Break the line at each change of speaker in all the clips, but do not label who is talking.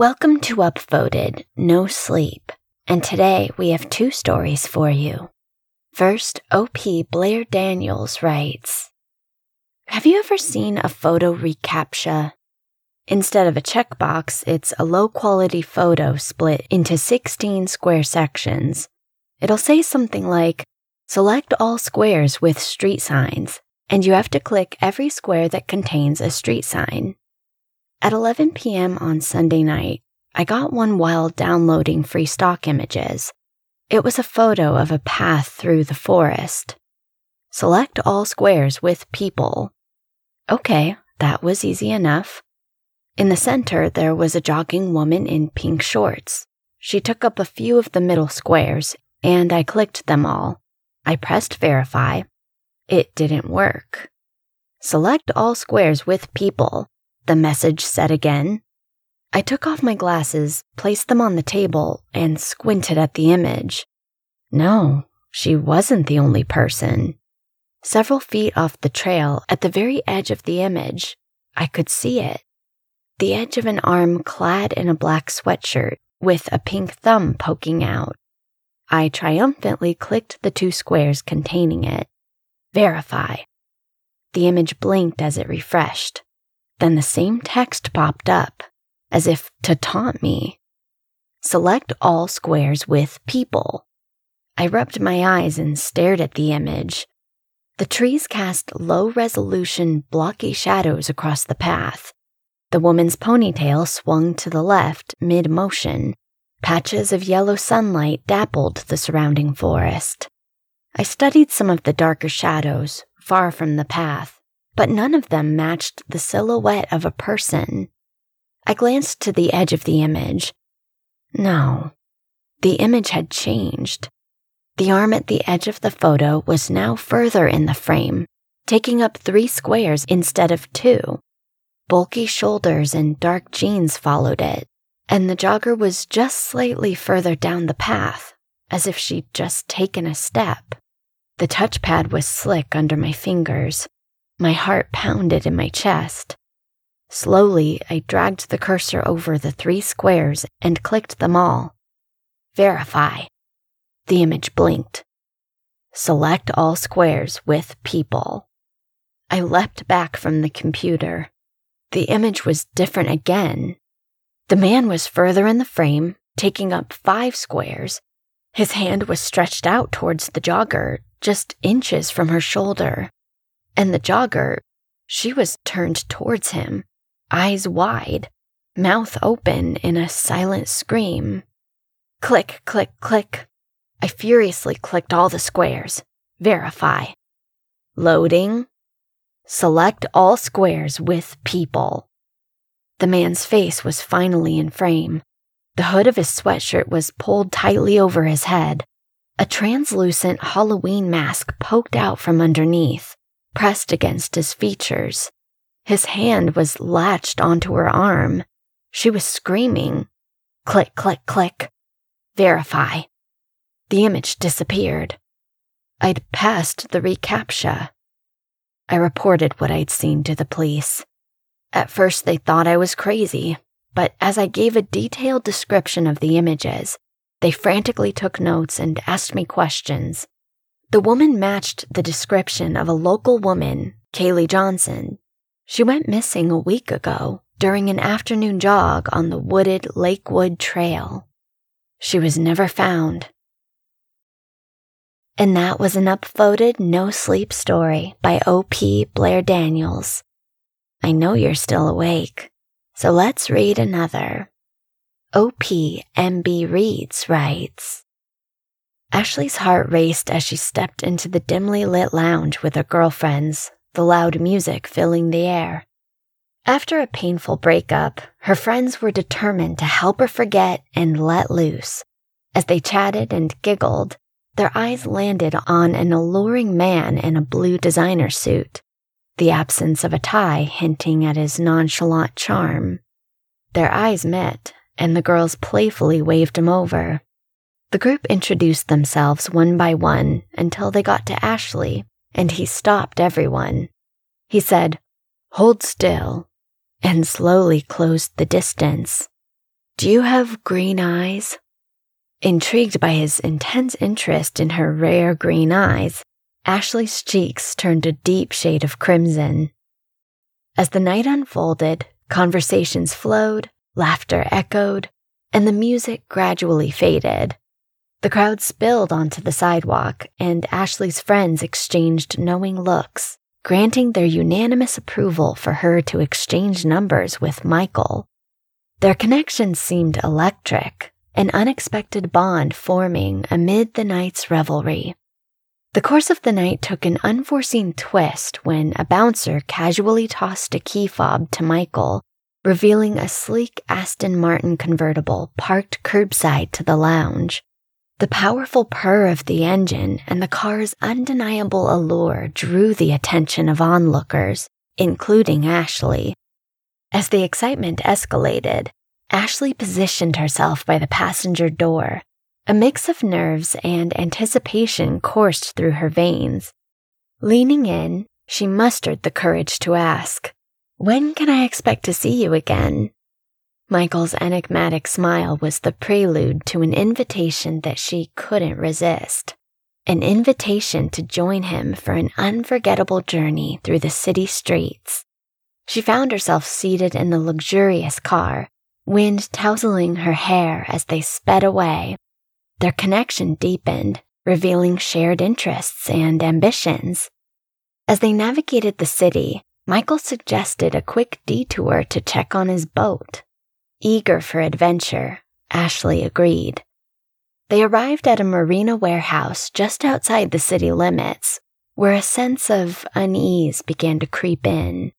Welcome to Upvoted No Sleep, and today we have two stories for you. First, OP Blair Daniels writes Have you ever seen a photo reCAPTCHA? Instead of a checkbox, it's a low quality photo split into 16 square sections. It'll say something like, Select all squares with street signs, and you have to click every square that contains a street sign. At 11 p.m. on Sunday night, I got one while downloading free stock images. It was a photo of a path through the forest. Select all squares with people. Okay, that was easy enough. In the center, there was a jogging woman in pink shorts. She took up a few of the middle squares, and I clicked them all. I pressed verify. It didn't work. Select all squares with people the message said again. I took off my glasses, placed them on the table, and squinted at the image. No, she wasn't the only person. Several feet off the trail, at the very edge of the image, I could see it. The edge of an arm clad in a black sweatshirt with a pink thumb poking out. I triumphantly clicked the two squares containing it. Verify. The image blinked as it refreshed. Then the same text popped up, as if to taunt me. Select all squares with people. I rubbed my eyes and stared at the image. The trees cast low resolution, blocky shadows across the path. The woman's ponytail swung to the left mid motion. Patches of yellow sunlight dappled the surrounding forest. I studied some of the darker shadows, far from the path but none of them matched the silhouette of a person. I glanced to the edge of the image. No, the image had changed. The arm at the edge of the photo was now further in the frame, taking up three squares instead of two. Bulky shoulders and dark jeans followed it, and the jogger was just slightly further down the path, as if she'd just taken a step. The touchpad was slick under my fingers, my heart pounded in my chest. Slowly, I dragged the cursor over the three squares and clicked them all. Verify. The image blinked. Select all squares with people. I leapt back from the computer. The image was different again. The man was further in the frame, taking up five squares. His hand was stretched out towards the jogger, just inches from her shoulder. And the jogger, she was turned towards him, eyes wide, mouth open in a silent scream. Click, click, click. I furiously clicked all the squares. Verify. Loading. Select all squares with people. The man's face was finally in frame. The hood of his sweatshirt was pulled tightly over his head. A translucent Halloween mask poked out from underneath pressed against his features. His hand was latched onto her arm. She was screaming. Click, click, click. Verify. The image disappeared. I'd passed the reCAPTCHA. I reported what I'd seen to the police. At first, they thought I was crazy, but as I gave a detailed description of the images, they frantically took notes and asked me questions. The woman matched the description of a local woman, Kaylee Johnson. She went missing a week ago, during an afternoon jog on the wooded Lakewood Trail. She was never found. And that was an upvoted no sleep story by O.P. Blair Daniels. I know you're still awake, so let's read another. O.P. M.B. Reads writes Ashley's heart raced as she stepped into the dimly lit lounge with her girlfriends, the loud music filling the air. After a painful breakup, her friends were determined to help her forget and let loose. As they chatted and giggled, their eyes landed on an alluring man in a blue designer suit, the absence of a tie hinting at his nonchalant charm. Their eyes met, and the girls playfully waved him over. The group introduced themselves one by one until they got to Ashley, and he stopped everyone. He said, Hold still, and slowly closed the distance. Do you have green eyes? Intrigued by his intense interest in her rare green eyes, Ashley's cheeks turned a deep shade of crimson. As the night unfolded, conversations flowed, laughter echoed, and the music gradually faded. The crowd spilled onto the sidewalk, and Ashley's friends exchanged knowing looks granting their unanimous approval for her to exchange numbers with Michael. Their connection seemed electric, an unexpected bond forming amid the night's revelry. The course of the night took an unforeseen twist when a bouncer casually tossed a key fob to Michael, revealing a sleek Aston Martin convertible parked curbside to the lounge. The powerful purr of the engine and the car's undeniable allure drew the attention of onlookers, including Ashley. As the excitement escalated, Ashley positioned herself by the passenger door. A mix of nerves and anticipation coursed through her veins. Leaning in, she mustered the courage to ask, When can I expect to see you again? Michael's enigmatic smile was the prelude to an invitation that she couldn't resist. An invitation to join him for an unforgettable journey through the city streets. She found herself seated in the luxurious car, wind tousling her hair as they sped away. Their connection deepened, revealing shared interests and ambitions. As they navigated the city, Michael suggested a quick detour to check on his boat. Eager for adventure, Ashley agreed. They arrived at a marina warehouse just outside the city limits, where a sense of unease began to creep in.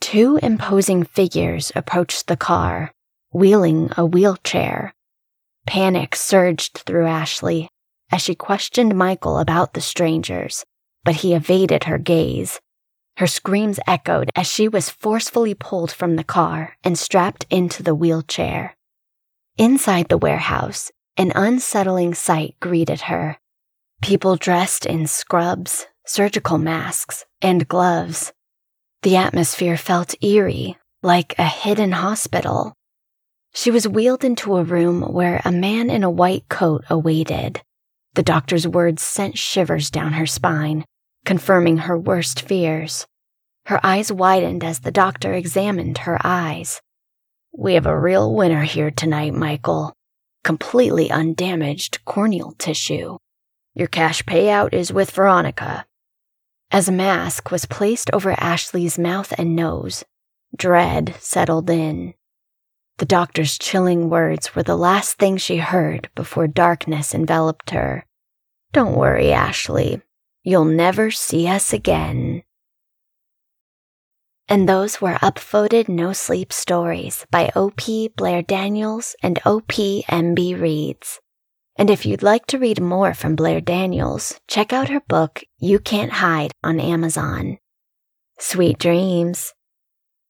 Two imposing figures approached the car, wheeling a wheelchair. Panic surged through Ashley as she questioned Michael about the strangers, but he evaded her gaze her screams echoed as she was forcefully pulled from the car and strapped into the wheelchair. Inside the warehouse, an unsettling sight greeted her. People dressed in scrubs, surgical masks, and gloves. The atmosphere felt eerie, like a hidden hospital. She was wheeled into a room where a man in a white coat awaited. The doctor's words sent shivers down her spine confirming her worst fears. Her eyes widened as the doctor examined her eyes. We have a real winner here tonight, Michael. Completely undamaged corneal tissue. Your cash payout is with Veronica. As a mask was placed over Ashley's mouth and nose, dread settled in. The doctor's chilling words were the last thing she heard before darkness enveloped her. Don't worry, Ashley. You'll never see us again. And those were upvoted no sleep stories by O.P. Blair Daniels and O.P. M.B. Reads. And if you'd like to read more from Blair Daniels, check out her book, You Can't Hide, on Amazon. Sweet dreams.